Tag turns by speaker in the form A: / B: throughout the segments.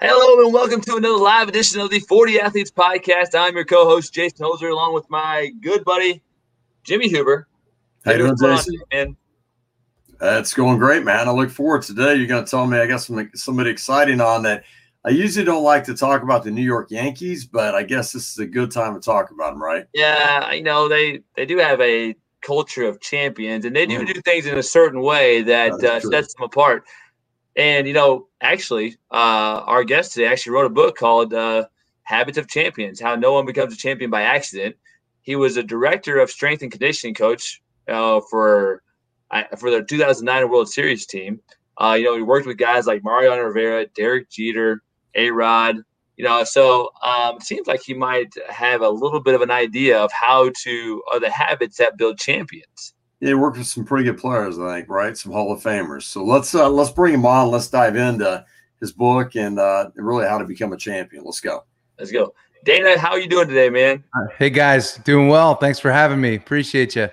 A: Hello and welcome to another live edition of the 4D Athletes Podcast. I'm your co-host Jason Hoser, along with my good buddy Jimmy Huber.
B: How you doing, Jason? Man, it's going great, man. I look forward to today. You're going to tell me I got some somebody exciting on that. I usually don't like to talk about the New York Yankees, but I guess this is a good time to talk about them, right?
A: Yeah, I know they they do have a culture of champions, and they do mm. do things in a certain way that uh, sets them apart. And you know, actually, uh, our guest today actually wrote a book called uh, "Habits of Champions: How No One Becomes a Champion by Accident." He was a director of strength and conditioning coach uh, for for the 2009 World Series team. Uh, you know, he worked with guys like Mariano Rivera, Derek Jeter, A Rod. You know, so um, it seems like he might have a little bit of an idea of how to, or the habits that build champions.
B: Yeah, he worked with some pretty good players, I think, right? Some Hall of Famers. So let's uh, let's bring him on. Let's dive into his book and uh, really how to become a champion. Let's go.
A: Let's go. Dana, how are you doing today, man?
C: Hey guys, doing well. Thanks for having me. Appreciate you.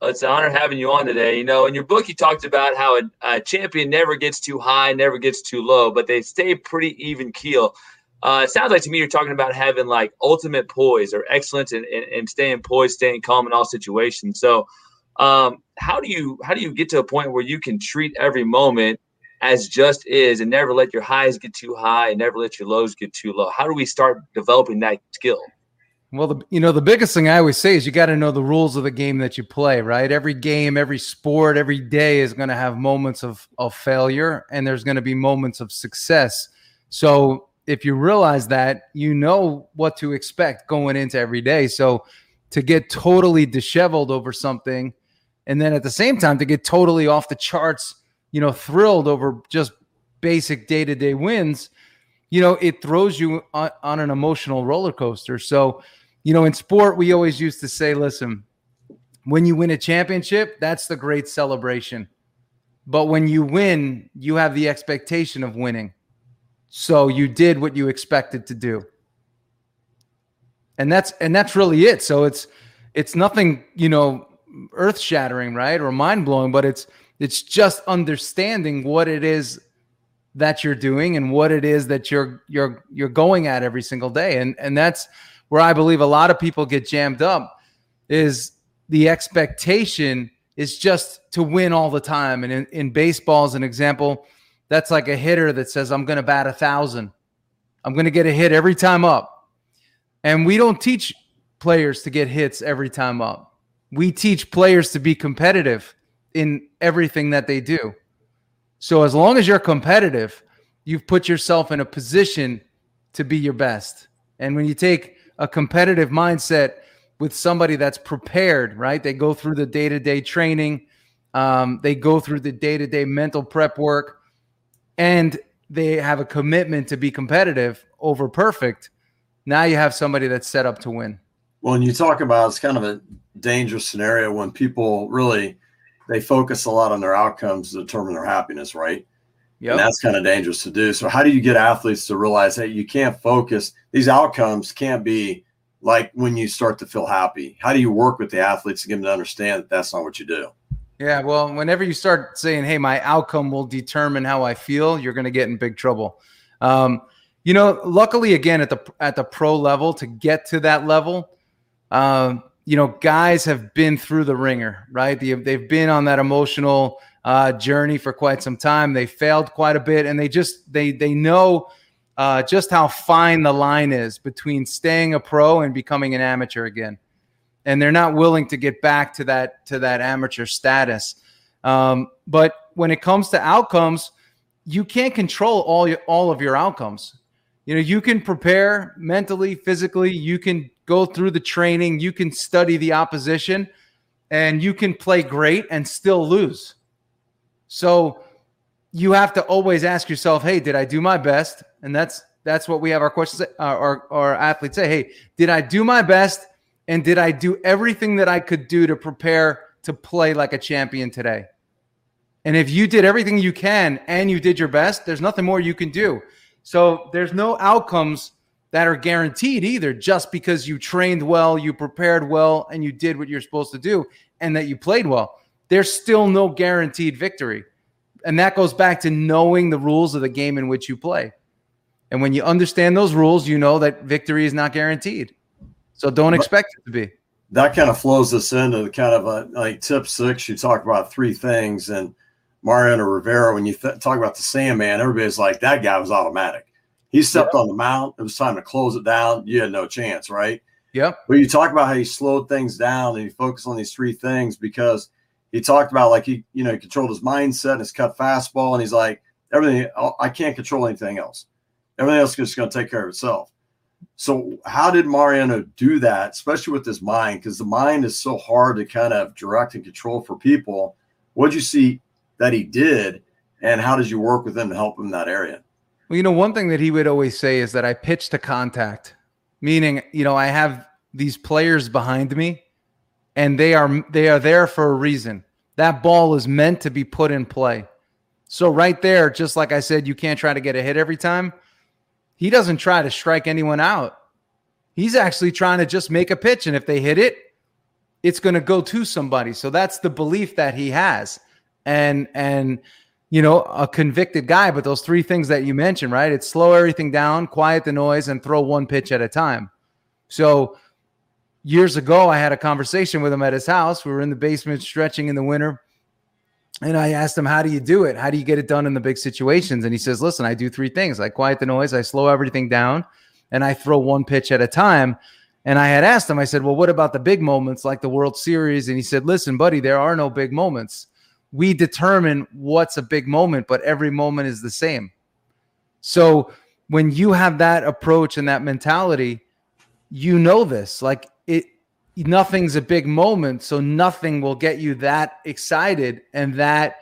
A: Well, it's an honor having you on today. You know, in your book, you talked about how a, a champion never gets too high, never gets too low, but they stay pretty even keel. Uh, it sounds like to me you're talking about having like ultimate poise or excellence and, and, and staying poised, staying calm in all situations. So, um, how do you how do you get to a point where you can treat every moment as just is and never let your highs get too high and never let your lows get too low? How do we start developing that skill?
C: Well, the, you know, the biggest thing I always say is you got to know the rules of the game that you play, right? Every game, every sport, every day is going to have moments of, of failure and there's going to be moments of success. So if you realize that, you know what to expect going into every day. So to get totally disheveled over something and then at the same time to get totally off the charts, you know, thrilled over just basic day to day wins, you know, it throws you on, on, an emotional roller coaster. So, you know, in sport, we always used to say, listen, when you win a championship, that's the great celebration. But when you win, you have the expectation of winning. So you did what you expected to do. And that's and that's really it. So it's it's nothing, you know, earth shattering, right? Or mind blowing, but it's it's just understanding what it is that you're doing and what it is that you're you're you're going at every single day. And and that's where I believe a lot of people get jammed up is the expectation is just to win all the time. And in, in baseball, as an example, that's like a hitter that says, I'm going to bat a thousand. I'm going to get a hit every time up. And we don't teach players to get hits every time up we teach players to be competitive in everything that they do. So as long as you're competitive, you've put yourself in a position to be your best. And when you take a competitive mindset with somebody that's prepared, right? They go through the day to day training, um, they go through the day to day mental prep work, and they have a commitment to be competitive over perfect. Now you have somebody that's set up to win.
B: Well, and you talk about it's kind of a dangerous scenario when people really they focus a lot on their outcomes to determine their happiness, right? Yeah, And that's kind of dangerous to do. So how do you get athletes to realize hey, you can't focus these outcomes can't be like when you start to feel happy. How do you work with the athletes to get them to understand that that's not what you do?
C: Yeah, well, whenever you start saying, "Hey, my outcome will determine how I feel," you're going to get in big trouble. Um, you know, luckily, again at the at the pro level, to get to that level, um, you know, guys have been through the ringer, right? They've been on that emotional uh, journey for quite some time. They failed quite a bit, and they just they they know uh, just how fine the line is between staying a pro and becoming an amateur again. And they're not willing to get back to that to that amateur status. Um, but when it comes to outcomes, you can't control all your, all of your outcomes. You know, you can prepare mentally, physically. You can go through the training, you can study the opposition, and you can play great and still lose. So you have to always ask yourself, "Hey, did I do my best?" And that's that's what we have our questions our our athletes say, "Hey, did I do my best and did I do everything that I could do to prepare to play like a champion today?" And if you did everything you can and you did your best, there's nothing more you can do. So there's no outcomes that are guaranteed either just because you trained well, you prepared well, and you did what you're supposed to do, and that you played well. There's still no guaranteed victory. And that goes back to knowing the rules of the game in which you play. And when you understand those rules, you know that victory is not guaranteed. So don't expect it to be.
B: That kind of flows us into the kind of a, like tip six. You talk about three things, and Mariano Rivera, when you th- talk about the Sandman, everybody's like, that guy was automatic. He stepped on the mound. It was time to close it down. You had no chance, right?
C: Yep.
B: But you talk about how he slowed things down and he focused on these three things because he talked about like he, you know, he controlled his mindset and his cut fastball. And he's like, everything, oh, I can't control anything else. Everything else is just going to take care of itself. So, how did Mariano do that, especially with his mind? Because the mind is so hard to kind of direct and control for people. What did you see that he did, and how did you work with him to help him in that area?
C: Well, you know, one thing that he would always say is that I pitch to contact, meaning, you know, I have these players behind me, and they are they are there for a reason. That ball is meant to be put in play. So right there, just like I said, you can't try to get a hit every time he doesn't try to strike anyone out. He's actually trying to just make a pitch. And if they hit it, it's going to go to somebody. So that's the belief that he has. And, and, you know, a convicted guy, but those three things that you mentioned, right? It's slow everything down, quiet the noise, and throw one pitch at a time. So years ago, I had a conversation with him at his house. We were in the basement stretching in the winter. And I asked him, How do you do it? How do you get it done in the big situations? And he says, Listen, I do three things I quiet the noise, I slow everything down, and I throw one pitch at a time. And I had asked him, I said, Well, what about the big moments like the World Series? And he said, Listen, buddy, there are no big moments. We determine what's a big moment, but every moment is the same. So when you have that approach and that mentality, you know this. Like it, nothing's a big moment, so nothing will get you that excited and that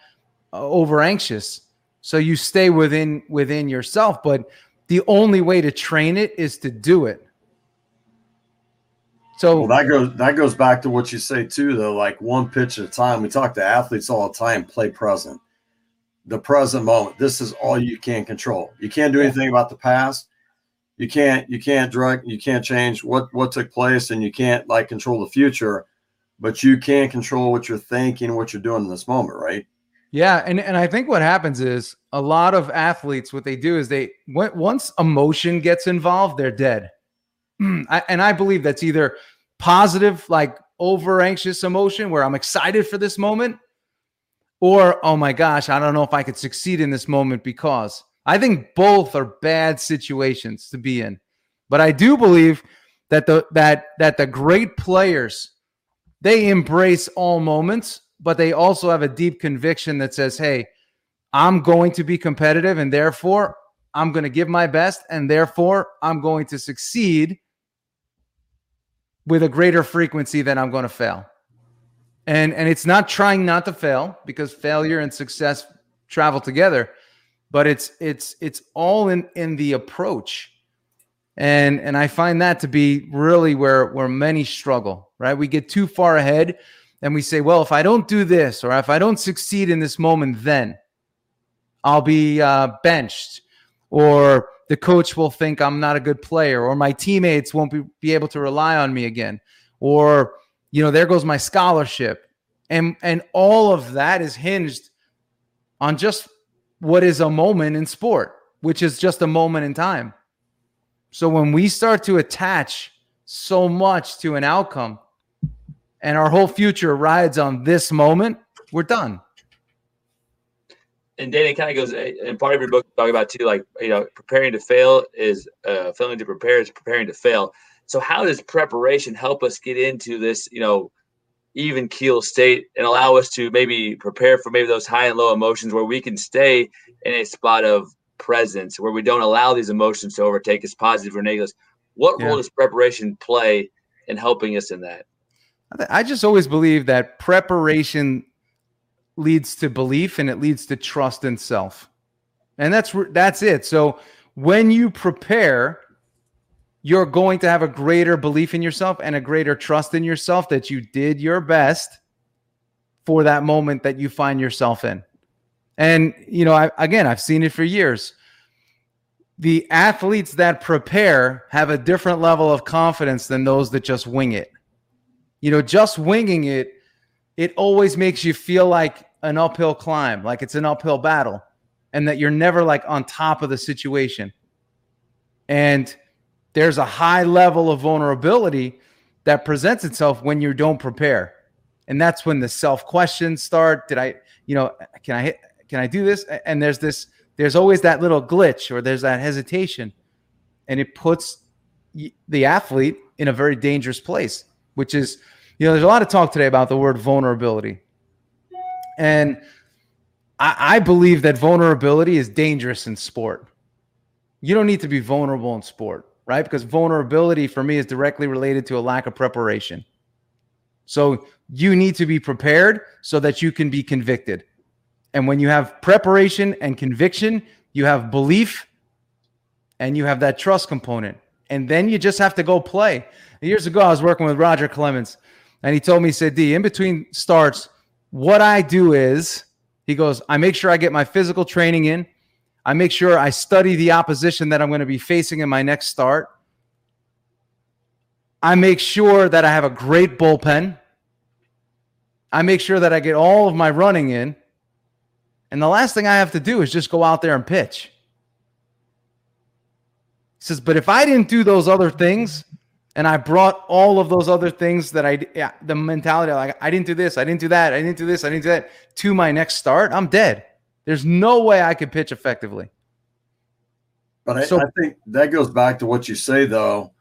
C: uh, over anxious. So you stay within within yourself, but the only way to train it is to do it.
B: So well, that goes that goes back to what you say too, though. Like one pitch at a time. We talk to athletes all the time. Play present, the present moment. This is all you can control. You can't do anything about the past you can't you can't drug you can't change what what took place and you can't like control the future but you can control what you're thinking what you're doing in this moment right
C: yeah and, and i think what happens is a lot of athletes what they do is they once emotion gets involved they're dead Hmm, I, and i believe that's either positive like over anxious emotion where i'm excited for this moment or oh my gosh i don't know if i could succeed in this moment because I think both are bad situations to be in. But I do believe that the that that the great players they embrace all moments, but they also have a deep conviction that says, "Hey, I'm going to be competitive and therefore I'm going to give my best and therefore I'm going to succeed with a greater frequency than I'm going to fail." And and it's not trying not to fail because failure and success travel together but it's it's it's all in in the approach and and i find that to be really where where many struggle right we get too far ahead and we say well if i don't do this or if i don't succeed in this moment then i'll be uh, benched or the coach will think i'm not a good player or my teammates won't be, be able to rely on me again or you know there goes my scholarship and and all of that is hinged on just what is a moment in sport, which is just a moment in time. So when we start to attach so much to an outcome and our whole future rides on this moment, we're done.
A: And Danny kind of goes, and part of your book talk about too, like you know, preparing to fail is uh, failing to prepare is preparing to fail. So how does preparation help us get into this, you know, even keel state and allow us to maybe prepare for maybe those high and low emotions where we can stay in a spot of presence where we don't allow these emotions to overtake us positive or negative what yeah. role does preparation play in helping us in that
C: i just always believe that preparation leads to belief and it leads to trust in self and that's that's it so when you prepare you're going to have a greater belief in yourself and a greater trust in yourself that you did your best for that moment that you find yourself in. And, you know, I, again, I've seen it for years. The athletes that prepare have a different level of confidence than those that just wing it. You know, just winging it, it always makes you feel like an uphill climb, like it's an uphill battle, and that you're never like on top of the situation. And there's a high level of vulnerability that presents itself when you don't prepare. And that's when the self questions start. Did I, you know, can I hit, can I do this? And there's this, there's always that little glitch or there's that hesitation. And it puts the athlete in a very dangerous place, which is, you know, there's a lot of talk today about the word vulnerability. And I, I believe that vulnerability is dangerous in sport. You don't need to be vulnerable in sport, right? Because vulnerability for me is directly related to a lack of preparation. So you need to be prepared so that you can be convicted. And when you have preparation and conviction, you have belief and you have that trust component. And then you just have to go play. Years ago, I was working with Roger Clemens, and he told me, he said, D, in between starts, what I do is, he goes, I make sure I get my physical training in. I make sure I study the opposition that I'm going to be facing in my next start. I make sure that I have a great bullpen. I make sure that I get all of my running in. And the last thing I have to do is just go out there and pitch. He says, but if I didn't do those other things and I brought all of those other things that I, yeah, the mentality like, I didn't do this, I didn't do that, I didn't do this, I didn't do that to my next start, I'm dead. There's no way I could pitch effectively.
B: But I, so, I think that goes back to what you say, though.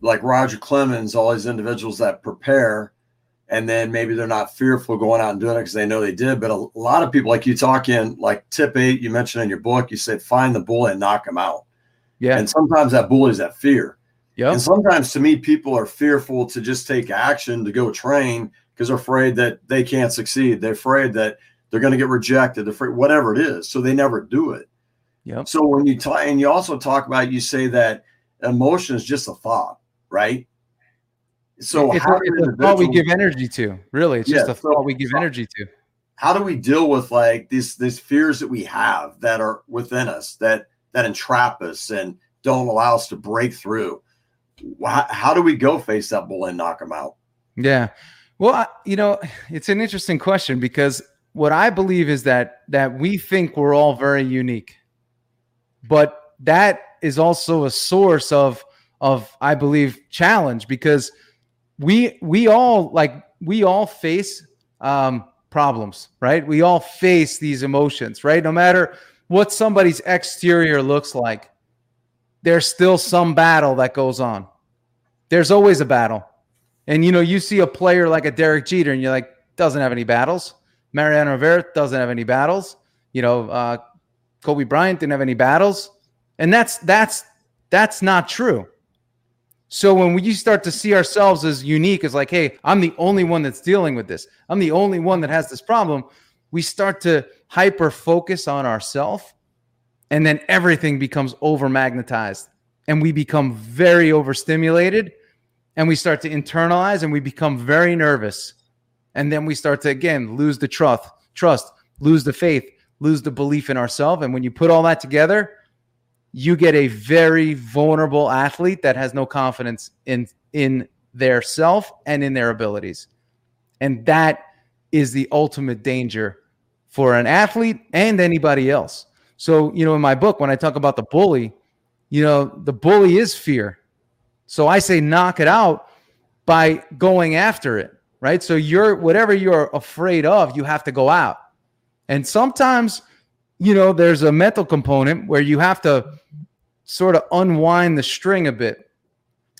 B: Like Roger Clemens, all these individuals that prepare, and then maybe they're not fearful going out and doing it because they know they did. But a, a, lot of people, like you talk in, like tip eight, you mentioned in your book, you said find the bully and knock him out. Yeah. And sometimes that bully is that fear. Yeah. And sometimes to me, people are fearful to just take action to go train because they're afraid that they can't succeed. They're afraid that they're going to get rejected, they're afraid, whatever it is. So they never do it. Yeah. So when you talk, and you also talk about, you say that emotion is just a thought, right?
C: So it's, how it's we give energy to. Really, it's yeah, just a so, thought we give energy to.
B: How do we deal with like these these fears that we have that are within us that that entrap us and don't allow us to break through? How, how do we go face that bull and knock him out?
C: Yeah. Well, you know, it's an interesting question because what I believe is that that we think we're all very unique, but that is also a source of of I believe challenge because we we all like we all face um, problems, right? We all face these emotions, right? No matter what somebody's exterior looks like, there's still some battle that goes on. There's always a battle. And you know, you see a player like a Derek Jeter, and you're like, doesn't have any battles. Mariano Rivera doesn't have any battles. You know, uh, Kobe Bryant didn't have any battles, and that's that's that's not true. So when we start to see ourselves as unique, as like, hey, I'm the only one that's dealing with this. I'm the only one that has this problem. We start to hyper focus on ourselves, and then everything becomes over magnetized, and we become very overstimulated, and we start to internalize, and we become very nervous, and then we start to again lose the trust, trust, lose the faith, lose the belief in ourselves, and when you put all that together, you get a very vulnerable athlete that has no confidence in in their self and in their abilities. And that is the ultimate danger for an athlete and anybody else. So, you know, in my book, when I talk about the bully, you know, the bully is fear. So I say knock it out by going after it, right? So you're whatever you're afraid of, you have to go out. And sometimes you know, there's a mental component where you have to sort of unwind the string a bit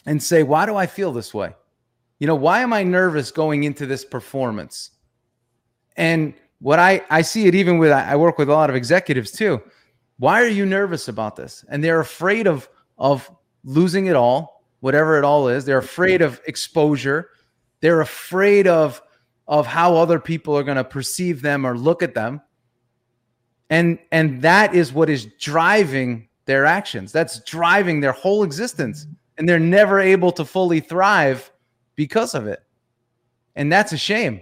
C: and say, why do I feel this way? You know, why am I nervous going into this performance? And what I, I see it even with, I work with a lot of executives too. Why are you nervous about this? And they're afraid of, of losing it all, whatever it all is. They're afraid of exposure. They're afraid of, of how other people are going to perceive them or look at them and and that is what is driving their actions that's driving their whole existence and they're never able to fully thrive because of it and that's a shame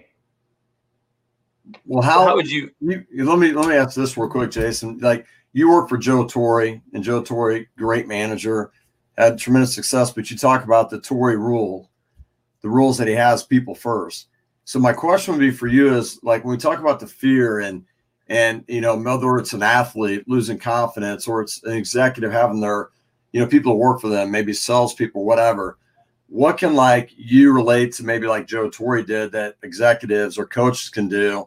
B: well how, how would you, you, let me let me ask this real quick jason like you work for joe torre and joe torre great manager had tremendous success but you talk about the torre rule the rules that he has people first so my question would be for you is like when we talk about the fear and and you know whether it's an athlete losing confidence or it's an executive having their you know, people who work for them, maybe salespeople, whatever. What can like you relate to maybe like Joe Torre did that executives or coaches can do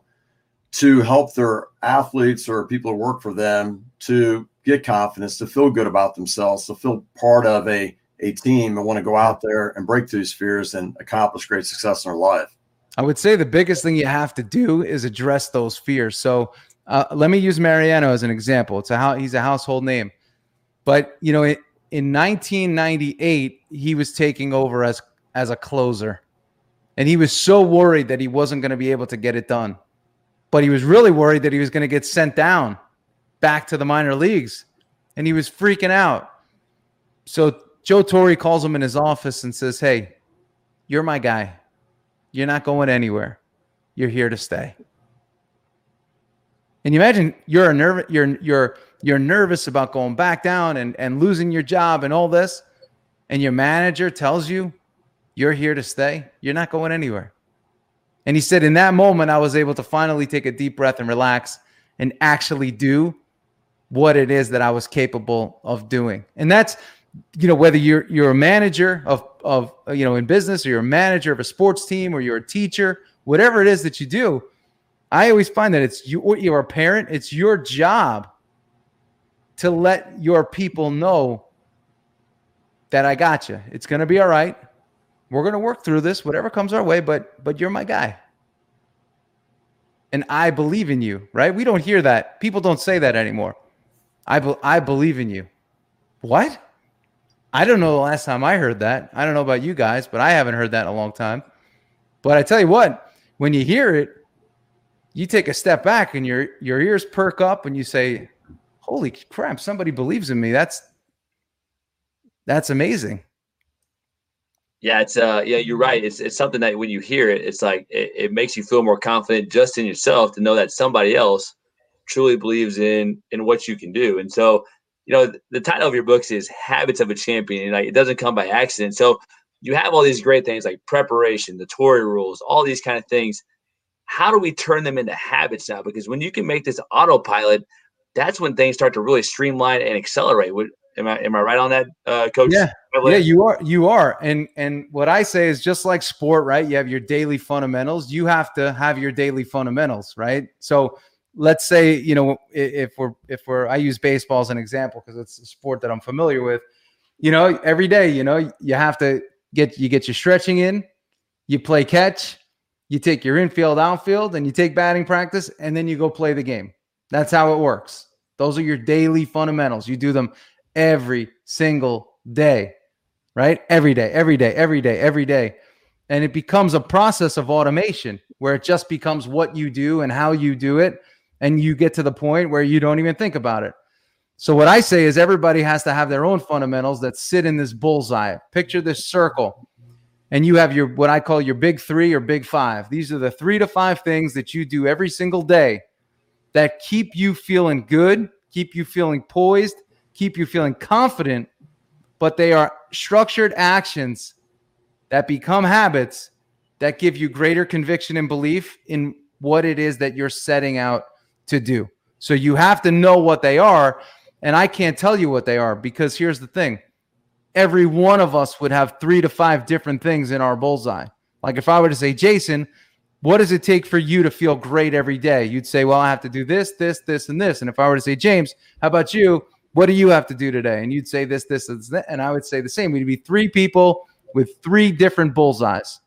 B: to help their athletes or people who work for them to get confidence, to feel good about themselves, to feel part of a, a team and want to go out there and break through these fears and accomplish great success in their life?
C: I would say the biggest thing you have to do is address those fears. So uh, let me use Mariano as an example. It's a he's a household name, but you know, in 1998 he was taking over as as a closer, and he was so worried that he wasn't going to be able to get it done, but he was really worried that he was going to get sent down back to the minor leagues, and he was freaking out. So Joe Torre calls him in his office and says, "Hey, you're my guy. You're not going anywhere. You're here to stay." And you imagine you're nerve, you're you're you're nervous about going back down and, and losing your job and all this, and your manager tells you you're here to stay, you're not going anywhere. And he said, in that moment, I was able to finally take a deep breath and relax and actually do what it is that I was capable of doing. And that's, you know, whether you're you're a manager of of you know in business or you're a manager of a sports team or you're a teacher, whatever it is that you do, I always find that it's you or you're a parent, it's your job to let your people know that I got you. It's going to be all right. We're going to work through this, whatever comes our way, but but you're my guy. And I believe in you, right? We don't hear that. People don't say that anymore. I be, I believe in you. What? I don't know the last time I heard that. I don't know about you guys, but I haven't heard that in a long time. But I tell you what, when you hear it, you take a step back and your your ears perk up and you say, "Holy crap, somebody believes in me." That's that's amazing.
A: Yeah, it's uh yeah, you're right. It's it's something that when you hear it, it's like it, it makes you feel more confident just in yourself to know that somebody else truly believes in in what you can do. And so, you know, the, title of your books is Habits of a Champion. And like it doesn't come by accident. So you have all these great things like preparation, the Torre rules, all these kind of things how do we turn them into habits now? Because when you can make this autopilot, that's when things start to really streamline and accelerate. What, am I am I right on that, uh, Coach?
C: Yeah, yeah, you are. You are. And and what I say is just like sport, right? You have your daily fundamentals. You have to have your daily fundamentals, right? So let's say you know if we're if we're I use baseball as an example because it's a sport that I'm familiar with. You know, every day, you know, you have to get you get your stretching in, you play catch, you take your infield, outfield, and you take batting practice, and then you go play the game. That's how it works. Those are your daily fundamentals. You do them every single day, right? Every day, every day, every day, every day. And it becomes a process of automation where it just becomes what you do and how you do it. And you get to the point where you don't even think about it. So, what I say is everybody has to have their own fundamentals that sit in this bullseye. Picture this circle and you have your what I call your big three or big five. These are the three to five things that you do every single day that keep you feeling good, keep you feeling poised, keep you feeling confident, but they are structured actions that become habits that give you greater conviction and belief in what it is that you're setting out to do. So you have to know what they are. And I can't tell you what they are because here's the thing every one of us would have three to five different things in our bullseye. Like if I were to say, Jason, what does it take for you to feel great every day? You'd say, well, I have to do this, this, this, and this. And if I were to say, James, how about you? What do you have to do today? And you'd say this, this, that. And I would say the same. We'd be three people with three different bullseyes.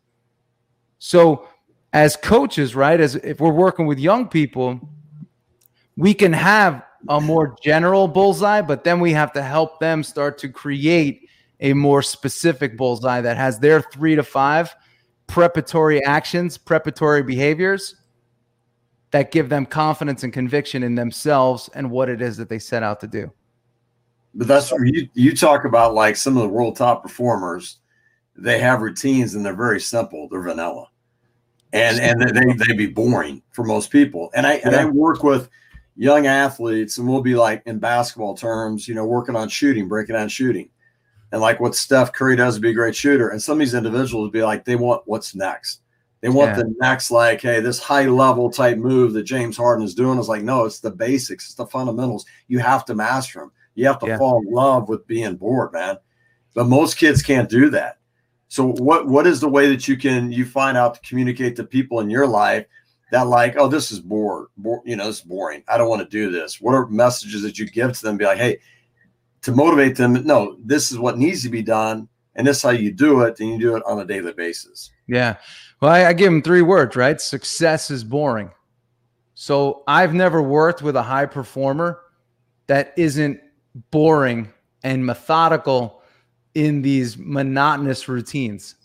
C: So as coaches, right, as if we're working with young people, we can have a more general bullseye, but then we have to help them start to create a more specific bullseye that has their three to five preparatory actions, preparatory behaviors that give them confidence and conviction in themselves and what it is that they set out to do.
B: But that's where you you talk about like some of the world top performers, they have routines and they're very simple. They're vanilla. And and they they be boring for most people. And I and I work with young athletes and we'll be like in basketball terms, you know, working on shooting, breaking down shooting and like what Steph Curry does to be a great shooter. And some of these individuals would be like, they want what's next. They want yeah. the next, like, hey, this high level type move that James Harden is doing is like, no, it's the basics, it's the fundamentals. You have to master them. You have to yeah. fall in love with being bored, man. But most kids can't do that. So what what is the way that you can you find out to communicate to people in your life that like, oh, this is bored, Bo- you know, this is boring. I don't want to do this. What are messages that you give to them? Be like, hey, to motivate them. No, this is what needs to be done, and this is how you do it, and you do it on a daily basis.
C: Yeah. Well, I, I give them three words, right? Success is boring. So I've never worked with a high performer that isn't boring and methodical in these monotonous routines.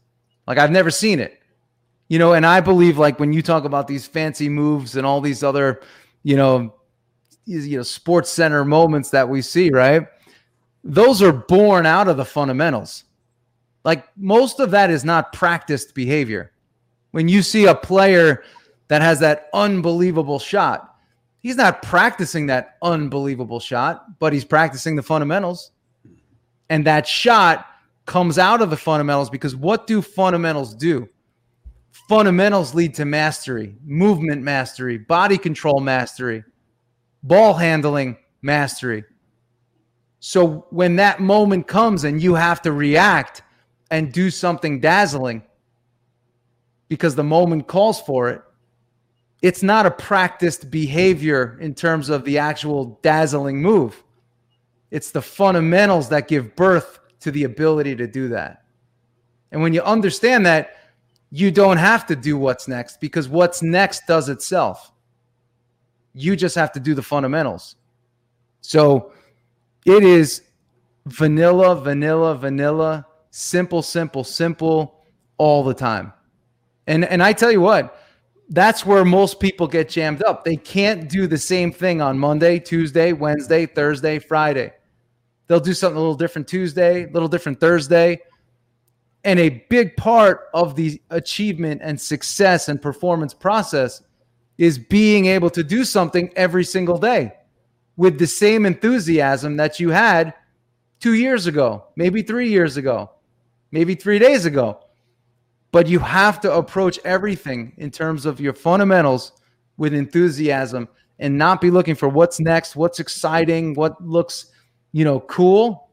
C: Like I've never seen it. You know, and I believe like when you talk about these fancy moves and all these other, you know, you know, SportsCenter moments that we see, right? Those are born out of the fundamentals. Like most of that is not practiced behavior. When you see a player that has that unbelievable shot, he's not practicing that unbelievable shot, but he's practicing the fundamentals. And that shot comes out of the fundamentals because what do fundamentals do? Fundamentals lead to mastery, movement mastery, body control mastery, ball handling mastery. So when that moment comes and you have to react and do something dazzling because the moment calls for it, it's not a practiced behavior in terms of the actual dazzling move. It's the fundamentals that give birth to the ability to do that. And when you understand that, you don't have to do what's next because what's next does itself. You just have to do the fundamentals. So it is vanilla, vanilla, vanilla, simple, simple, simple all the time. And and I tell you what, that's where most people get jammed up. They can't do the same thing on Monday, Tuesday, Wednesday, Thursday, Friday. They'll do something a little different Tuesday, a little different Thursday. And a big part of the achievement and success and performance process is being able to do something every single day with the same enthusiasm that you had two years ago, maybe three years ago, maybe three days ago. But you have to approach everything in terms of your fundamentals with enthusiasm and not be looking for what's next, what's exciting, what looks you know, cool,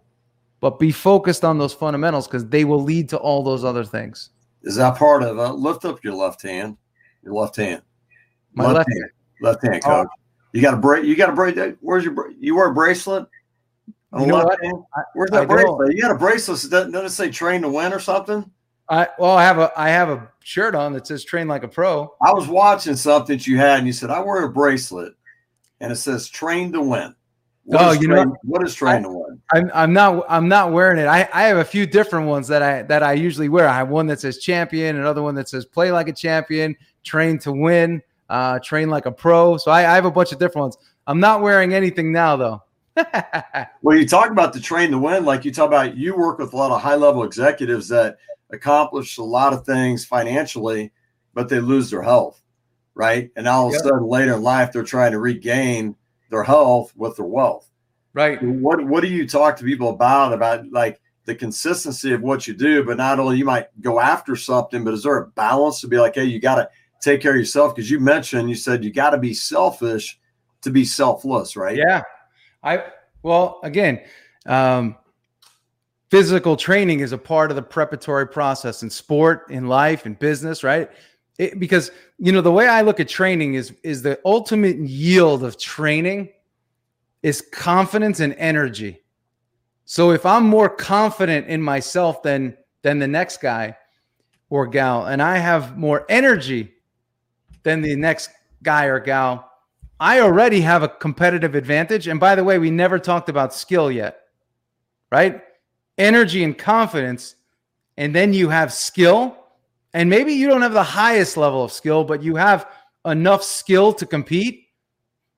C: but be focused on those fundamentals because they will lead to all those other things.
B: Is that part of uh, lift up your left hand? Your left hand.
C: My left, left hand.
B: Left hand, coach. Oh. You got a break. You got a break that. Where's your? You wear a bracelet.
C: You know what?
B: Where's that I bracelet? You got a bracelet. Doesn't, doesn't it say "train to win" or something?
C: I well, I have a I have a shirt on that says "train like a pro."
B: I was watching something that you had, and you said I wear a bracelet, and it says "train to win." What oh, you train, know what is train to win?
C: I'm I'm not I'm not wearing it. I, I have a few different ones that I that I usually wear. I have one that says champion, another one that says play like a champion, train to win, uh, train like a pro. So I, I have a bunch of different ones. I'm not wearing anything now though.
B: well, you talk about the train to win, like you talk about you work with a lot of high level executives that accomplish a lot of things financially, but they lose their health, right? And all of a sudden later in life, they're trying to regain their health with their wealth.
C: Right.
B: What What do you talk to people about about like the consistency of what you do? But not only you might go after something, but is there a balance to be like, hey, you got to take care of yourself? Because you mentioned you said you got to be selfish to be selfless, right?
C: Yeah. I well again. Um, physical training is a part of the preparatory process in sport, in life, in business, right? It, because you know the way I look at training is is the ultimate yield of training is confidence and energy. So if I'm more confident in myself than than the next guy or gal, and I have more energy than the next guy or gal, I already have a competitive advantage. And by the way, we never talked about skill yet, right? Energy and confidence, and then you have skill and maybe you don't have the highest level of skill, but you have enough skill to compete,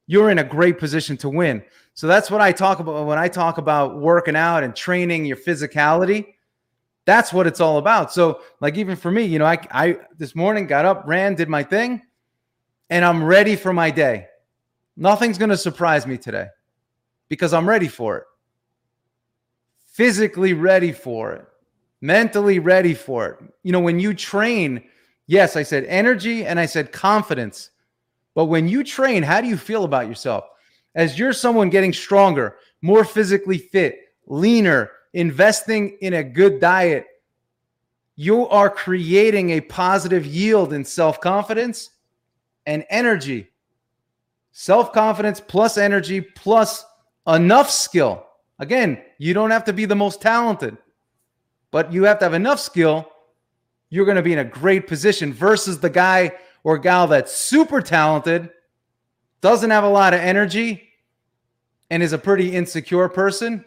C: you're in a great position to win. So that's what I talk about when I talk about working out and training your physicality. That's what it's all about. So, like even for me, you know, I I this morning got up, ran, did my thing, and I'm ready for my day. Nothing's going to surprise me today because I'm ready for it. Physically ready for it mentally ready for it. You know, when you train, yes, I said energy and I said confidence. But when you train, how do you feel about yourself? As you're someone getting stronger, more physically fit, leaner, investing in a good diet, you are creating a positive yield in self confidence and energy. Self confidence plus energy plus enough skill. Again, you don't have to be the most talented, but you have to have enough skill. You're going to be in a great position versus the guy or gal that's super talented, doesn't have a lot of energy, and is a pretty insecure person.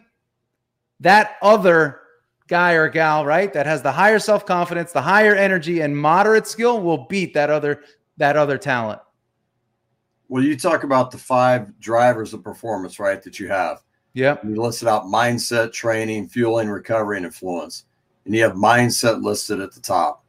C: That other guy or gal, right, that has the higher self-confidence, the higher energy and moderate skill will beat that other that other talent.
B: Well, you talk about the five drivers of performance, right, that you have.
C: Yeah.
B: You listed out mindset, training, fueling, recovery, and influence. And you have mindset listed at the top.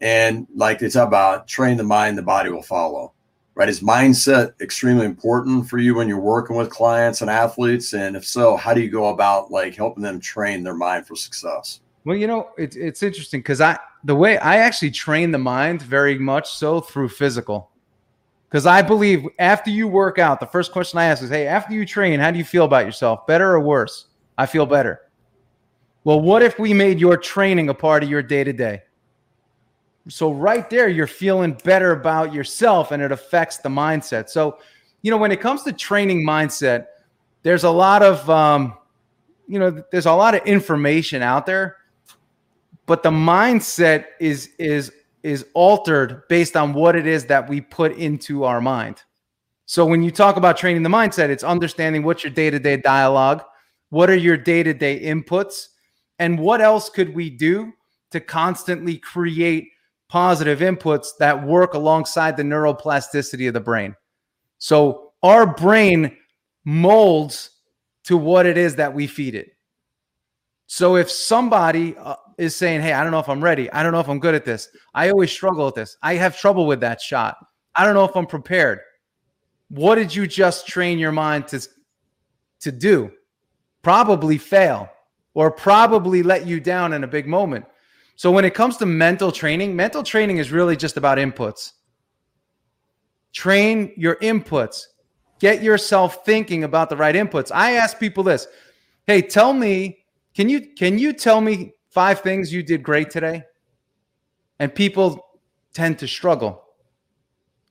B: And like they talk about, train the mind, the body will follow. Right? Is mindset extremely important for you when you're working with clients and athletes? And if so, how do you go about like helping them train their mind for success?
C: Well, you know, it's it's interesting because I the way I actually train the mind very much so through physical. Because I believe after you work out, the first question I ask is, hey, after you train, how do you feel about yourself? Better or worse? I feel better. Well, what if we made your training a part of your day to day? So, right there, you're feeling better about yourself and it affects the mindset. So, you know, when it comes to training mindset, there's a lot of, um, you know, there's a lot of information out there, but the mindset is, is, is altered based on what it is that we put into our mind. So, when you talk about training the mindset, it's understanding what's your day to day dialogue, what are your day to day inputs, and what else could we do to constantly create positive inputs that work alongside the neuroplasticity of the brain. So our brain molds to what it is that we feed it. So if somebody uh, is saying, "Hey, I don't know if I'm ready. I don't know if I'm good at this. I always struggle with this. I have trouble with that shot. I don't know if I'm prepared." What did you just train your mind to to do? Probably fail or probably let you down in a big moment. So when it comes to mental training, mental training is really just about inputs. Train your inputs. Get yourself thinking about the right inputs. I ask people this. Hey, tell me, can you can you tell me five things you did great today? And people tend to struggle.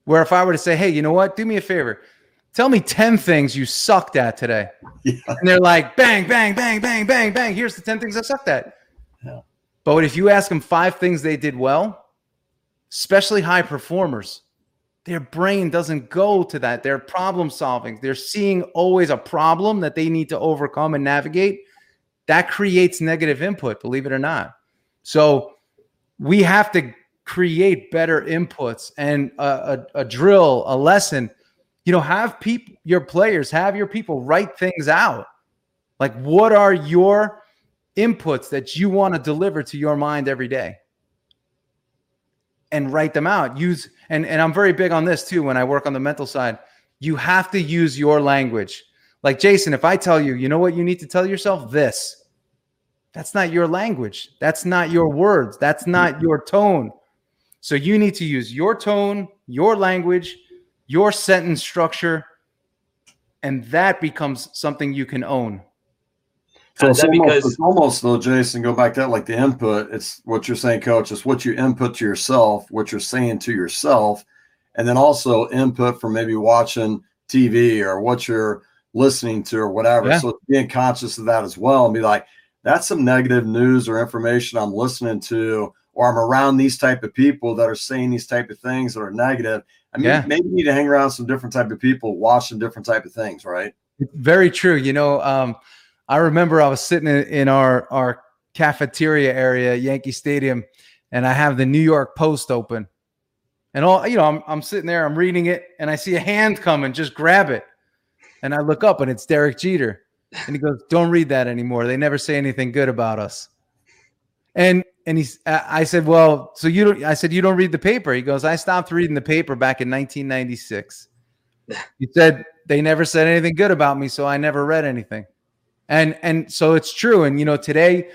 C: Where if I were to say, "Hey, you know what? Do me a favor. Tell me 10 things you sucked at today." Yeah. And they're like, "Bang, bang, bang, bang, bang, bang. Here's the 10 things I sucked at." Yeah. But if you ask them five things they did well, especially high performers, their brain doesn't go to that. They're problem solving. They're seeing always a problem that they need to overcome and navigate. That creates negative input, believe it or not. So we have to create better inputs and a, a, a drill, a lesson. You know, have people, your players, have your people write things out. Like, what are your inputs that you want to deliver to your mind every day and write them out use and and i'm very big on this too when i work on the mental side you have to use your language like jason if i tell you you know what you need to tell yourself? This. That's not your language. That's not your words. That's not mm-hmm. your tone. So you need to use your tone your language your sentence structure and that becomes something you can own.
B: So it's almost, because, it's almost though, Jason, go back to that like the input. It's what you're saying, coach. It's what you input to yourself, what you're saying to yourself, and then also input from maybe watching TV or what you're listening to or whatever. Yeah. So being conscious of that as well and be like, that's some negative news or information I'm listening to, or I'm around these type of people that are saying these type of things that are negative. I mean, yeah. maybe you need to hang around some different type of people, watching different type of things, right?
C: Very true. You know, um, I remember I was sitting in, our our cafeteria area, Yankee Stadium, and I have the New York Post open. And all you know, I'm I'm sitting there, I'm reading it, and I see a hand coming, just grab it. And I look up and it's Derek Jeter. And he goes, Don't read that anymore. They never say anything good about us. And and he's I said, Well, so you don't I said, You don't read the paper. He goes, I stopped reading the paper back in 1996. He said they never said anything good about me, so I never read anything. And and so it's true. And you know, today,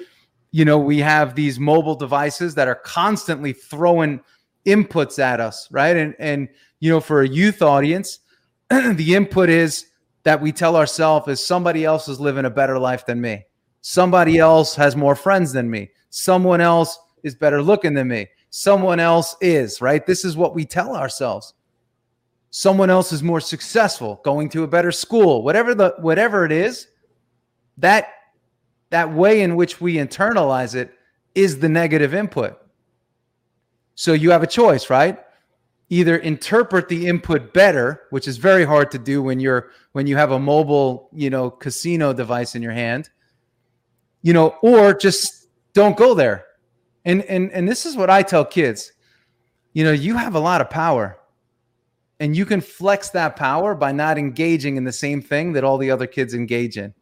C: you know, we have these mobile devices that are constantly throwing inputs at us, right? And and you know, for a youth audience, the input is that we tell ourselves is somebody else is living a better life than me. Somebody else has more friends than me. Someone else is better looking than me. Someone else is, right? This is what we tell ourselves. Someone else is more successful, going to a better school, whatever the whatever it is, that that way in which we internalize it is the negative input. So you have a choice, right? Either interpret the input better, which is very hard to do when you're when you have a mobile, you know, casino device in your hand, you know, or just don't go there. And and and this is what I tell kids. You know, you have a lot of power. And you can flex that power by not engaging in the same thing that all the other kids engage in.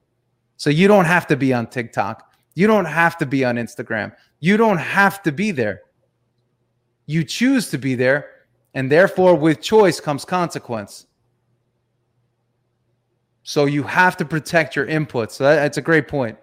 C: So you don't have to be on TikTok. You don't have to be on Instagram. You don't have to be there. You choose to be there. And therefore, with choice comes consequence. So you have to protect your inputs. So that's a great point.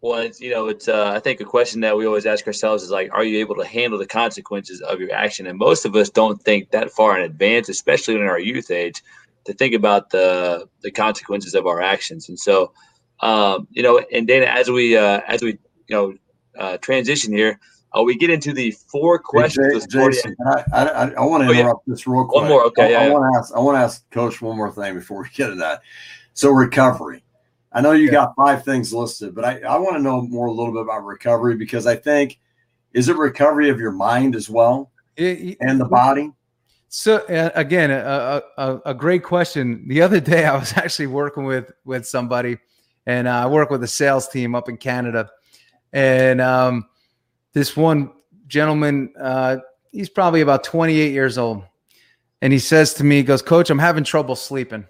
A: Well, it's you know, it's uh, I think a question that we always ask ourselves is like, are you able to handle the consequences of your action? And most of us don't think that far in advance, especially in our youth age, to think about the the consequences of our actions. And so, um, you know, and Dana, as we uh, as we you know uh, transition here, uh, we get into the four questions.
B: Hey, Jason, I, I, I, want to interrupt oh, yeah. this real quick.
A: One more, okay.
B: I, yeah, I want to ask. I want to ask Coach one more thing before we get to that. So recovery. I know you yeah. got five things listed, but I, I want to know more a little bit about recovery because I think is it recovery of your mind as well it, and the body?
C: So uh, again, a, a, a, great question. The other day, I was actually working with with somebody, and uh, I work with a sales team up in Canada, and um, this one gentleman, uh, he's probably about 28 years old, and he says to me, he goes, "Coach, I'm having trouble sleeping."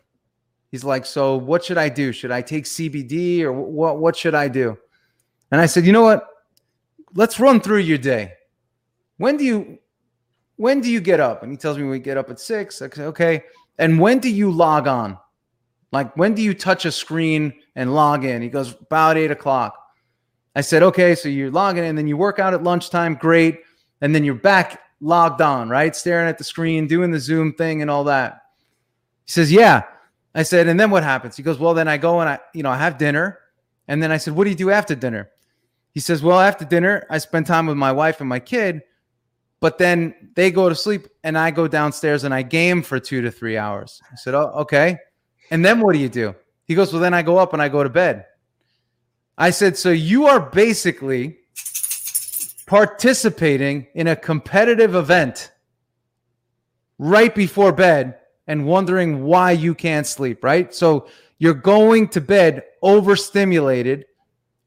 C: He's like, "So what should I do? Should I take CBD or what? What should I do?" And I said, "You know what? Let's run through your day. When do you when do you get up? And he tells me we get up at six. I say, okay. And when do you log on? Like when do you touch a screen and log in? He goes, about eight o'clock. I said, okay, so you're logging in, then you work out at lunchtime, great. And then you're back logged on, right? Staring at the screen, doing the Zoom thing and all that. He says, yeah. I said, and then what happens? He goes, well, then I go and I, you know, I have dinner. And then I said, what do you do after dinner? He says, well, after dinner, I spend time with my wife and my kid but then they go to sleep and I go downstairs and I game for two to three hours. I said, Oh, okay. And then what do you do? He goes, Well, then I go up and I go to bed. I said, So you are basically participating in a competitive event right before bed and wondering why you can't sleep, right? So you're going to bed overstimulated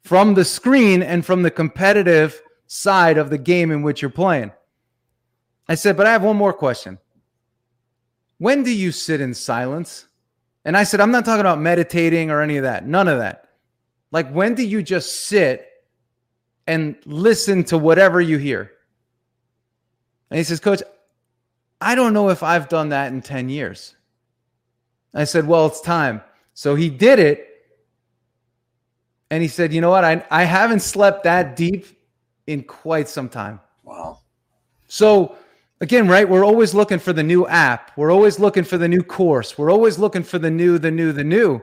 C: from the screen and from the competitive side of the game in which you're playing. I said, but I have one more question. When do you sit in silence? And I said, I'm not talking about meditating or any of that. None of that. Like, when do you just sit and listen to whatever you hear? And he says, Coach, I don't know if I've done that in 10 years. I said, Well, it's time. So he did it. And he said, You know what? I, I haven't slept that deep in quite some time.
B: Wow.
C: So again, right? We're always looking for the new app. We're always looking for the new course. We're always looking for the new, the new, the new.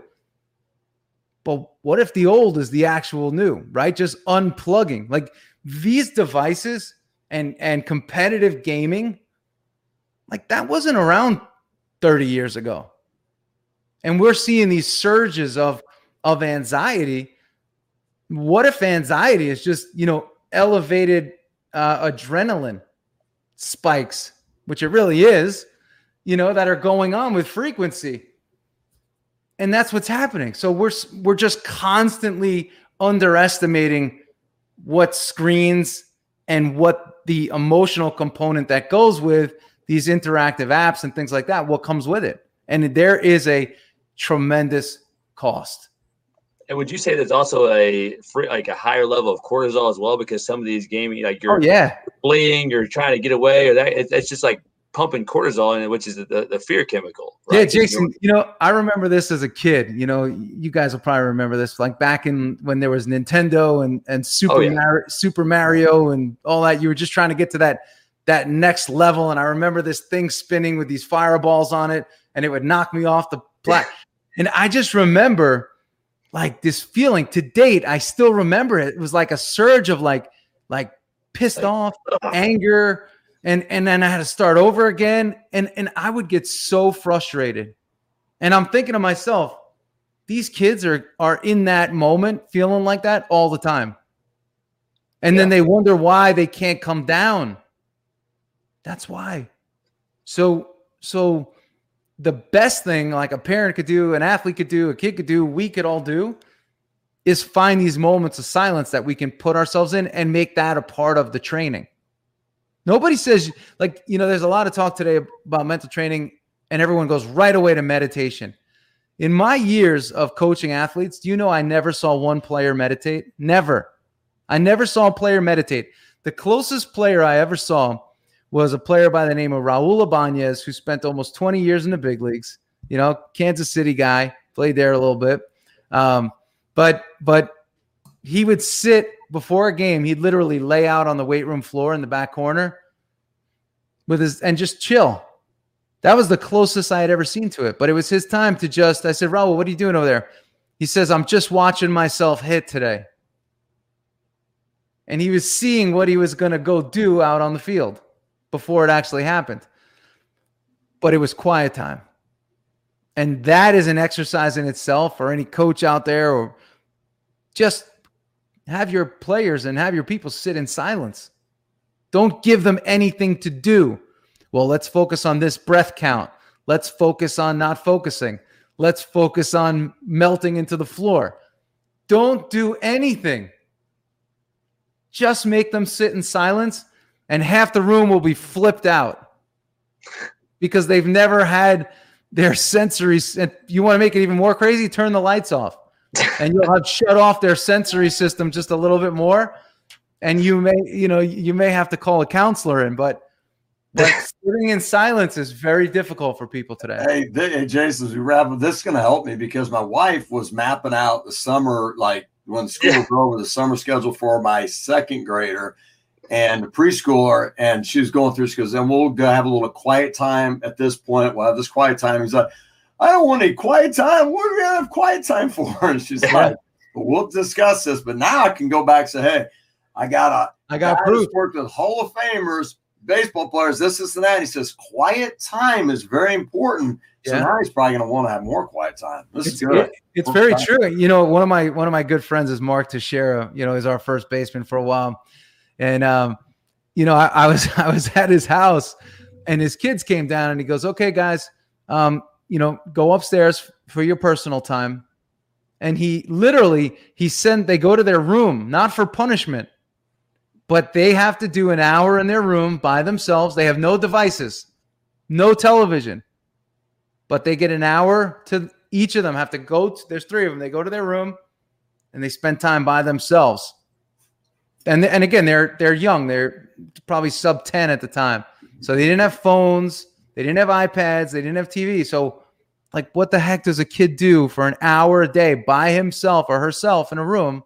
C: But what if the old is the actual new, right? Just unplugging. Like these devices and and competitive gaming, like that wasn't around 30 years ago. And we're seeing these surges of of anxiety. What if anxiety is just, you know, elevated uh, adrenaline spikes, which it really is, you know, that are going on with frequency. And that's what's happening. So we're we're just constantly underestimating what screens and what the emotional component that goes with these interactive apps and things like that, what comes with it. And there is a tremendous cost.
A: And would you say there's also a free, like a higher level of cortisol as well? Because some of these gaming, like you're
C: oh, yeah
A: fleeing, you're trying to get away, or that it's just like pumping cortisol in it, which is the, the fear chemical.
C: Right? Yeah, Jason. You know, I remember this as a kid. You know, you guys will probably remember this, like back in when there was Nintendo and and Super oh, yeah. Mario, Super Mario and all that. You were just trying to get to that that next level. And I remember this thing spinning with these fireballs on it, and it would knock me off the plat. And I just remember like this feeling to date. I still remember it. It was like a surge of like, like pissed off, anger, and and then I had to start over again. And and I would get so frustrated. And I'm thinking to myself, these kids are are in that moment feeling like that all the time. And yeah. then they wonder why they can't come down. That's why. So so the best thing like a parent could do, an athlete could do, a kid could do, we could all do is find these moments of silence that we can put ourselves in and make that a part of the training. Nobody says like, you know, there's a lot of talk today about mental training and everyone goes right away to meditation. In my years of coaching athletes, do you know I never saw one player meditate? Never. I never saw a player meditate. The closest player I ever saw was a player by the name of Raul Ibanez, who spent almost 20 years in the big leagues. You know, Kansas City guy, played there a little bit. Um, but but he would sit before a game, he'd literally lay out on the weight room floor in the back corner with his and just chill. That was the closest I had ever seen to it. But it was his time to just, I said, Raul, what are you doing over there? He says, I'm just watching myself hit today. And he was seeing what he was going to go do out on the field before it actually happened. But it was quiet time. And that is an exercise in itself for any coach out there or just have your players and have your people sit in silence. Don't give them anything to do. Well, let's focus on this breath count. Let's focus on not focusing. Let's focus on melting into the floor. Don't do anything. Just make them sit in silence, and half the room will be flipped out because they've never had their sensory. You want to make it even more crazy? Turn the lights off, and you'll have shut off their sensory system just a little bit more. And you may, you know, you may have to call a counselor in, but but sitting in silence is very difficult for people today.
B: Hey, hey Jason, as we wrap up, this is going to help me because my wife was mapping out the summer, like when school yeah. was over, the summer schedule for my second grader and the preschooler, and she was going through. She goes, "And we'll go have a little quiet time at this point. We'll have this quiet time." He's like, "I don't want any quiet time. What are we gonna have quiet time for?" And she's like, "We'll discuss this." But now I can go back and say, "Hey, I got a
C: I got proof.
B: Worked with Hall of Famers, baseball players, this, this, and that." He says, "Quiet time is very important." So yeah. now he's probably going to want to have more quiet time. This
C: it's,
B: is good. It,
C: it's very time. true. You know, one of my one of my good friends is Mark Teixeira. You know, he's our first baseman for a while and um, you know, I, I, was I was at his house, and his kids came down, and he goes, "Okay, guys, um, you know, go upstairs for your personal time." And he literally he sent they go to their room, not for punishment, but they have to do an hour in their room by themselves. They have no devices, no television, but they get an hour to each of them have to go. To, there's three of them. They go to their room, and they spend time by themselves and and again they're they're young they're probably sub 10 at the time so they didn't have phones they didn't have ipads. They didn't have tv so like what the heck does a kid do for an hour a day by himself or herself in a room?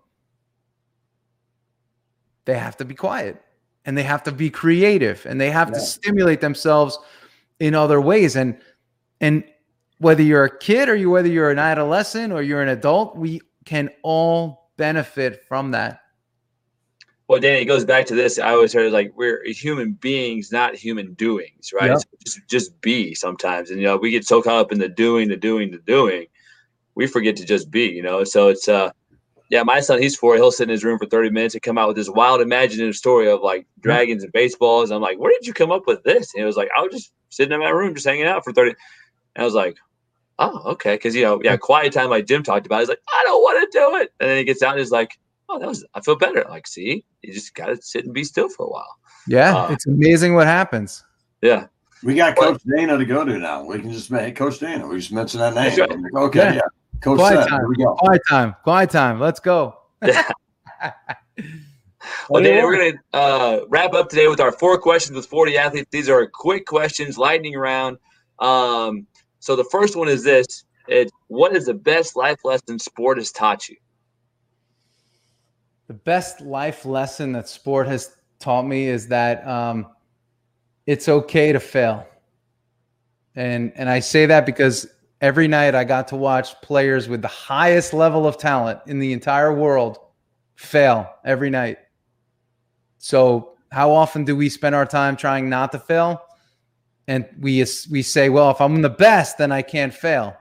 C: They have to be quiet and they have to be creative and they have yeah. to stimulate themselves in other ways. And and whether you're a kid or you whether you're an adolescent or you're an adult we can all benefit from that
A: well, Danny, it goes back to this. I always heard like we're human beings, not human doings, right? Yep. So just, just be sometimes. And, you know, we get so caught up in the doing, the doing, the doing, we forget to just be, you know? So it's, uh, yeah, my son, he's four. He'll sit in his room for 30 minutes and come out with this wild imaginative story of like dragons and baseballs. I'm like, where did you come up with this? And it was like, I was just sitting in my room, just hanging out for 30. And I was like, oh, okay. Cause, you know, yeah, quiet time, like Jim talked about. He's like, I don't want to do it. And then he gets out and he's like, oh, that was I feel better. Like, see, you just got to sit and be still for a while.
C: Yeah, uh, it's amazing what happens.
A: Yeah.
B: We got Coach Dana to go to now. We can just make Coach Dana. We just mentioned that name. Right. Okay, yeah. yeah.
C: Coach quiet time. Here we go. Quiet time. Quiet time. Let's go. Yeah.
A: well, Dana, we're going to uh, wrap up today with our four questions with 4D Athletes. These are quick questions, lightning round. Um, so the first one is this: It's what is the best life lesson sport has taught you?
C: The best life lesson that sport has taught me is that um, it's okay to fail. And and I say that because every night I got to watch players with the highest level of talent in the entire world fail every night. So, how often do we spend our time trying not to fail? And we we say, well, if I'm the best, then I can't fail.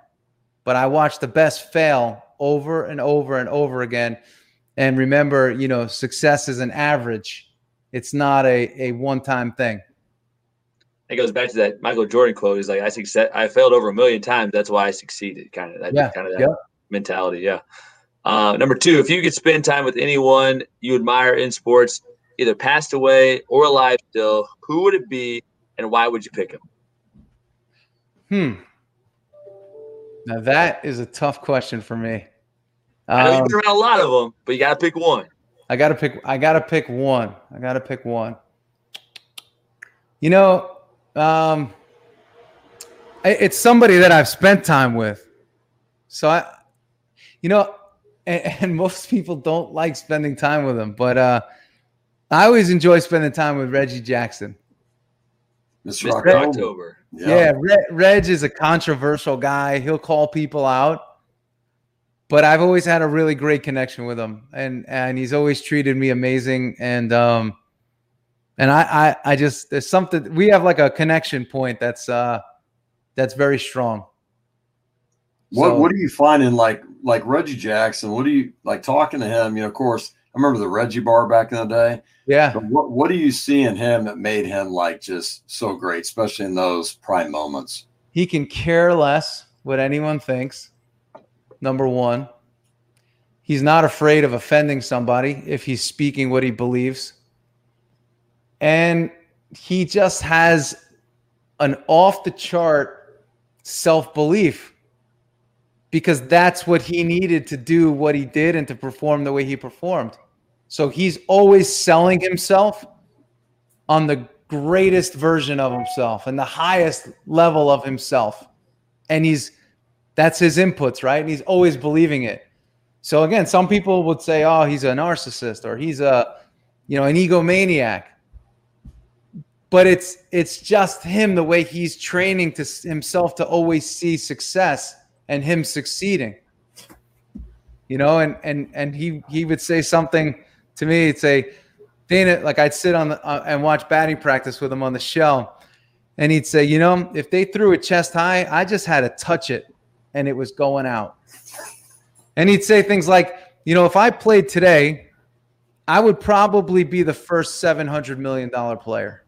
C: But I watch the best fail over and over and over again. And remember, you know, success is an average. It's not a, a one-time thing
A: it goes back to that Michael Jordan quote. He's like, I succeed, I failed over a million times. That's why I succeeded. Kind of that, yeah. kind of that yeah. mentality. Yeah. Uh, number two, if you could spend time with anyone you admire in sports, either passed away or alive still, who would it be, and why would you pick him?
C: Hmm. Now that is a tough question for me.
A: I know um, you've been around a lot of them, but you got to pick one.
C: I got to pick. I got to pick one. I got to pick one. You know, um, it's somebody that I've spent time with. So I, you know, and, and, most people don't like spending time with them, but uh, I always enjoy spending time with Reggie Jackson.
B: Mr. October.
A: October.
C: Yeah, yeah Reg, Reg is a controversial guy. He'll call people out, but I've always had a really great connection with him, and and he's always treated me amazing. And um, and I, I I just there's something we have like a connection point that's uh that's very strong.
B: What so, what do you find in like like Reggie Jackson? What do you like talking to him? You know, of course, I remember the Reggie bar back in the day.
C: Yeah.
B: But what what do you see in him that made him like just so great, especially in those prime moments?
C: He can care less what anyone thinks. Number one. He's not afraid of offending somebody if he's speaking what he believes and he just has an off the chart self belief because that's what he needed to do what he did and to perform the way he performed. So he's always selling himself on the greatest version of himself and the highest level of himself. And he's that's his inputs, right? And he's always believing it. So again, some people would say, "Oh, he's a narcissist or he's a, you know, an egomaniac." but it's it's just him the way he's training to himself to always see success and him succeeding you know and and and he he would say something to me he'd say dana like i'd sit on the uh, and watch batting practice with him on the shell and he'd say you know if they threw it chest high i just had to touch it and it was going out and he'd say things like you know if i played today i would probably be the first 700 million dollar player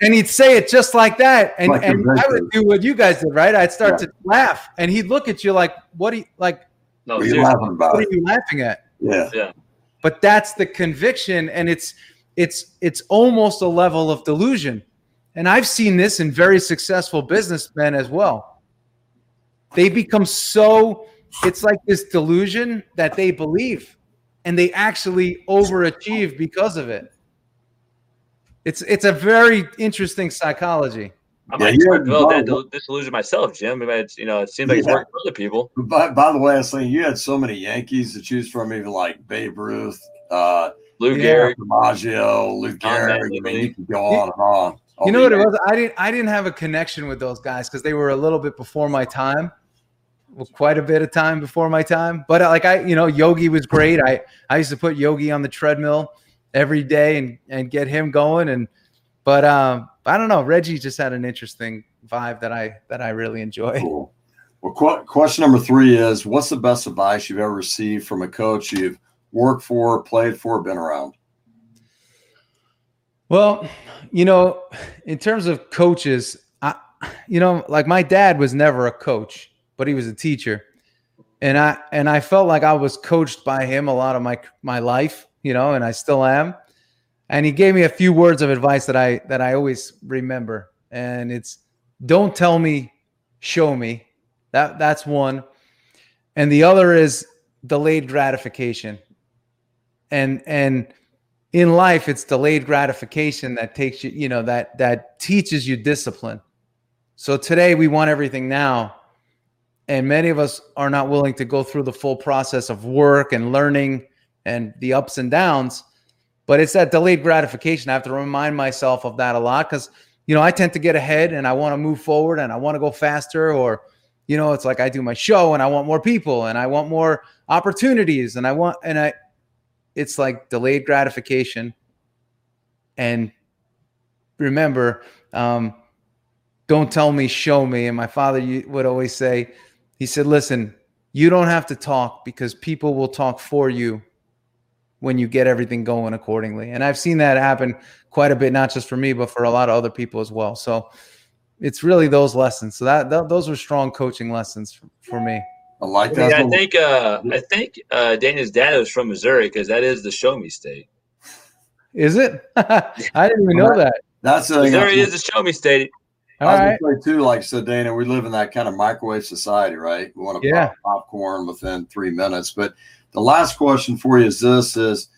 C: and he'd say it just like that. And, like and I would do what you guys did, right? I'd start yeah. to laugh and he'd look at you like, what are you like?
B: No, what, are you laughing about?
C: What are you laughing at?
B: Yeah.
A: Yeah.
C: But that's the conviction. And it's, it's, it's almost a level of delusion. And I've seen this in very successful businessmen as well. They become so, it's like this delusion that they believe and they actually overachieve because of it. It's it's a very interesting psychology.
A: I might yeah, develop that disillusion myself, Jim. It's, you know, it seems like yeah. it's working for other people.
B: By, by the way, I was saying you had so many Yankees to choose from, even like Babe Ruth, uh,
A: Lou Gehrig,
B: DiMaggio, Lou Gehrig. I mean, you can go on and on.
C: You know what it was? I didn't I didn't have a connection with those guys because they were a little bit before my time. Well, quite a bit of time before my time. But uh, like I, you know, Yogi was great. I I used to put Yogi on the treadmill every day and and get him going. And but um, I don't know. Reggie just had an interesting vibe that I that I really enjoy.
B: Cool. Well, qu- question number three is: What's the best advice you've ever received from a coach you've worked for, played for, been around?
C: Well, you know, in terms of coaches, I, you know, like my dad was never a coach, but he was a teacher, and I and I felt like I was coached by him a lot of my my life you know, and I still am. And he gave me a few words of advice that I that I always remember. And it's don't tell me, show me. That that's one. And the other is delayed gratification. And and in life it's delayed gratification that takes you, you know, that that teaches you discipline. So today we want everything now. And many of us are not willing to go through the full process of work and learning and the ups and downs. But it's that delayed gratification. I have to remind myself of that a lot because you know, I tend to get ahead and I want to move forward and I want to go faster or you know, it's like I do my show and I want more people and I want more opportunities and I want and I it's like delayed gratification. And remember, um, don't tell me, show me. And my father would always say, he said, listen, you don't have to talk because people will talk for you when you get everything going accordingly. And I've seen that happen quite a bit, not just for me, but for a lot of other people as well. So it's really those lessons. So that, that those were strong coaching lessons for, for me.
B: I like that.
A: I, mean, I think uh, I think uh, Dana's dad was from Missouri because that is the show me state.
C: Is it? I didn't even know that.
B: That's
A: the Missouri is the show me state.
B: All I was right. too, like so, Dana. We live in that kind of microwave society, right? We want to yeah. pop popcorn within three minutes. But the last question for you is this: is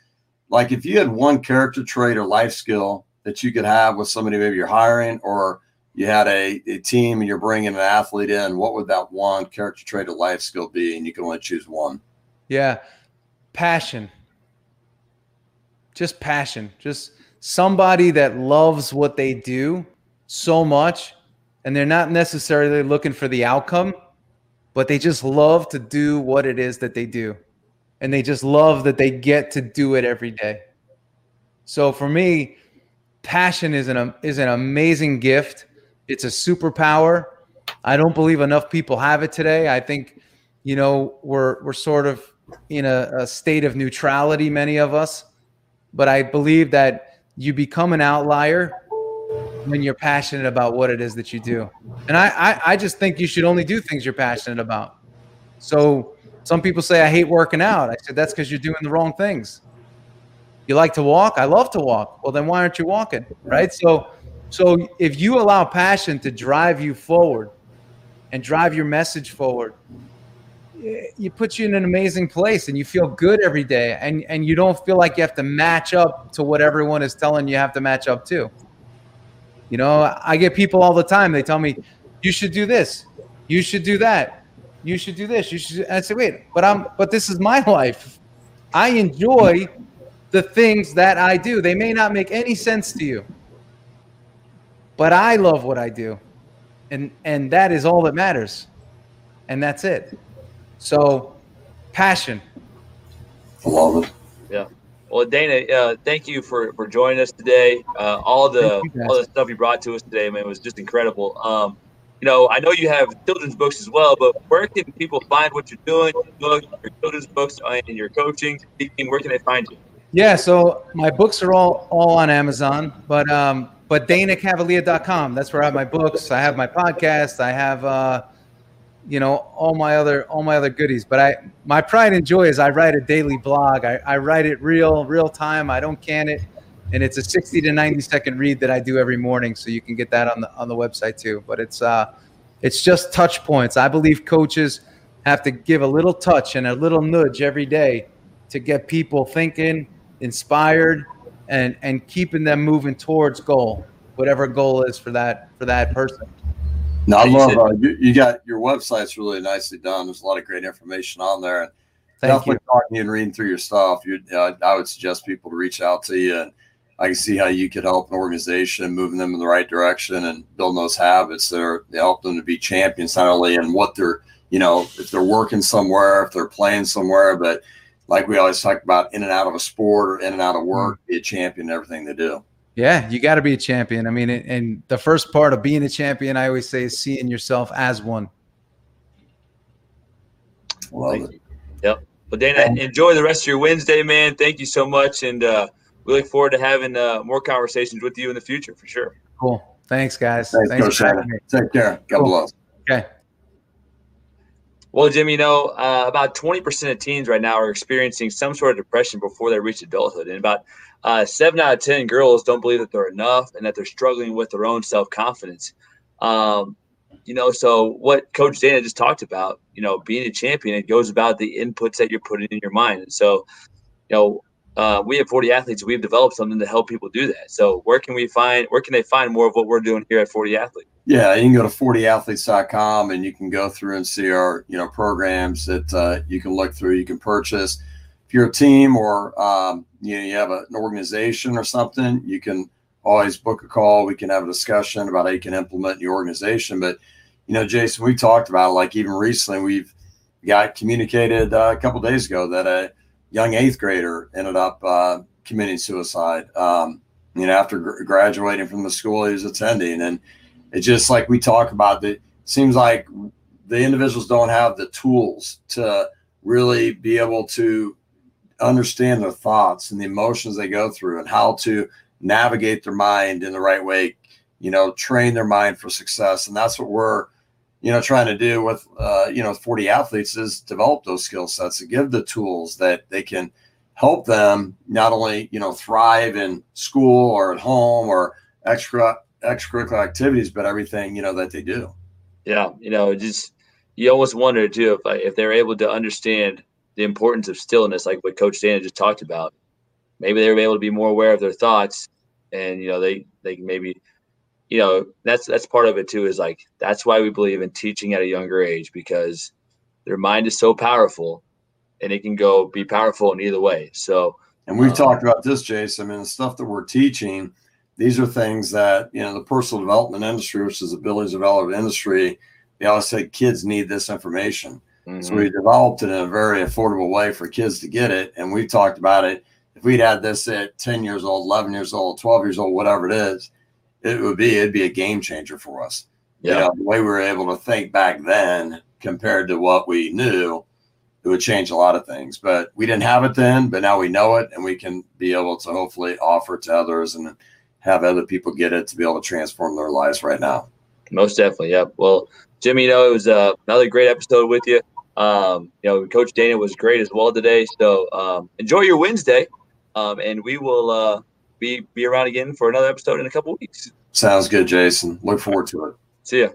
B: like if you had one character trait or life skill that you could have with somebody maybe you're hiring or you had a, a team and you're bringing an athlete in, what would that one character trait or life skill be? And you can only choose one.
C: Yeah. Passion. Just passion. Just somebody that loves what they do so much and they're not necessarily looking for the outcome, but they just love to do what it is that they do. And they just love that they get to do it every day. So for me, passion is an is an amazing gift it's a superpower. I don't believe enough people have it today. I think, you know, we're we're sort of in a, a state of neutrality, many of us. But I believe that you become an outlier when you're passionate about what it is that you do. And I, I, I just think you should only do things you're passionate about. So some people say I hate working out. I said that's because you're doing the wrong things. You like to walk? I love to walk. Well, then why aren't you walking? Right? So so if you allow passion to drive you forward and drive your message forward, eh, it puts you in an amazing place and you feel good every day and, and you don't feel like you have to match up to what everyone is telling you have to match up to. You know, I get people all the time, they tell me, you should do this, you should do that, you should do this, you should. I say, wait, but I'm, but this is my life. I enjoy the things that I do. They may not make any sense to you but I love what I do. And and that is all that matters. And that's it. So passion.
B: I love it.
A: Yeah. Well, Dana, uh, thank you for, for joining us today. Uh, all the all the stuff you brought to us today, man, was just incredible. Um, you know, I know you have children's books as well, but where can people find what you're doing, your, your children's books and your coaching? Where can they find you?
C: Yeah, so my books are all all on Amazon, but um, but danacavalea.com. That's where I have my books. I have my podcast. I have, uh, you know, all my other all my other goodies. But I my pride and joy is I write a daily blog. I, I write it real real time. I don't can it, and it's a 60 to 90 second read that I do every morning. So you can get that on the on the website too. But it's uh, it's just touch points. I believe coaches have to give a little touch and a little nudge every day to get people thinking, inspired, and and keeping them moving towards goal, whatever goal is for that for that person.
B: No, I love uh, you, you, got your website's really nicely done. There's a lot of great information on there. And Thank definitely you. talking and reading through your stuff, you uh, I would suggest people to reach out to you and I can see how you could help an organization moving them in the right direction and building those habits that are they help them to be champions not only in what they're you know if they're working somewhere if they're playing somewhere but like we always talk about in and out of a sport or in and out of work, mm. be a champion in everything they do.
C: Yeah, you got to be a champion. I mean, and the first part of being a champion, I always say, is seeing yourself as one.
B: Love it.
A: Yep. Well, Dana, enjoy the rest of your Wednesday, man. Thank you so much, and uh, we look forward to having uh, more conversations with you in the future for sure.
C: Cool. Thanks, guys.
B: Thanks, Thanks for Take care. God cool. bless.
C: Okay.
A: Well, Jim, you know, uh, about 20% of teens right now are experiencing some sort of depression before they reach adulthood. And about uh, seven out of 10 girls don't believe that they're enough and that they're struggling with their own self confidence. Um, you know, so what Coach Dana just talked about, you know, being a champion, it goes about the inputs that you're putting in your mind. And so, you know, uh, we have 4D Athletes. We've developed something to help people do that. So where can we find, where can they find more of what we're doing here at 4D Athletes?
B: Yeah, you can go to 4dathletes.com and you can go through and see our, you know, programs that uh, you can look through, you can purchase. If you're a team or, um, you know, you have a, an organization or something, you can always book a call. We can have a discussion about how you can implement your organization. But, you know, Jason, we talked about like even recently, we've got communicated uh, a couple days ago that a young eighth grader ended up uh, committing suicide. Um, you know, after gr- graduating from the school he was attending, and it's just like we talk about that. Seems like the individuals don't have the tools to really be able to understand their thoughts and the emotions they go through and how to navigate their mind in the right way you know train their mind for success and that's what we're you know trying to do with uh, you know 4D Athletes is develop those skill sets to give the tools that they can help them not only you know thrive in school or at home or extra extracurricular activities but everything you know that they do
A: yeah you know just you almost wonder too if if they're able to understand the importance of stillness, like what Coach Dana just talked about. Maybe they were able to be more aware of their thoughts, and you know they they maybe, you know, that's that's part of it too. Is like that's why we believe in teaching at a younger age because their mind is so powerful, and it can go be powerful in either way. So,
B: and we've um, talked about this, Jason. I mean, the stuff that we're teaching, these are things that you know the personal development industry, which is the ability development industry. They always say kids need this information Mm-hmm. So we developed it in a very affordable way for kids to get it. And we talked about it. If we'd had this at 10 years old, 11 years old, 12 years old, whatever it is, it would be, it'd be a game changer for us. Yeah. You know, the way we were able to think back then compared to what we knew, it would change a lot of things. But we didn't have it then, but now we know it and we can be able to hopefully offer it to others and have other people get it to be able to transform their lives right now.
A: Most definitely. Yep. Well, Jimmy, you know, it was uh, another great episode with you. Um, you know, Coach Dana was great as well today. So um, enjoy your Wednesday, um, and we will uh, be be around again for another episode in a couple weeks.
B: Sounds good, Jason. Look forward to it.
A: See ya.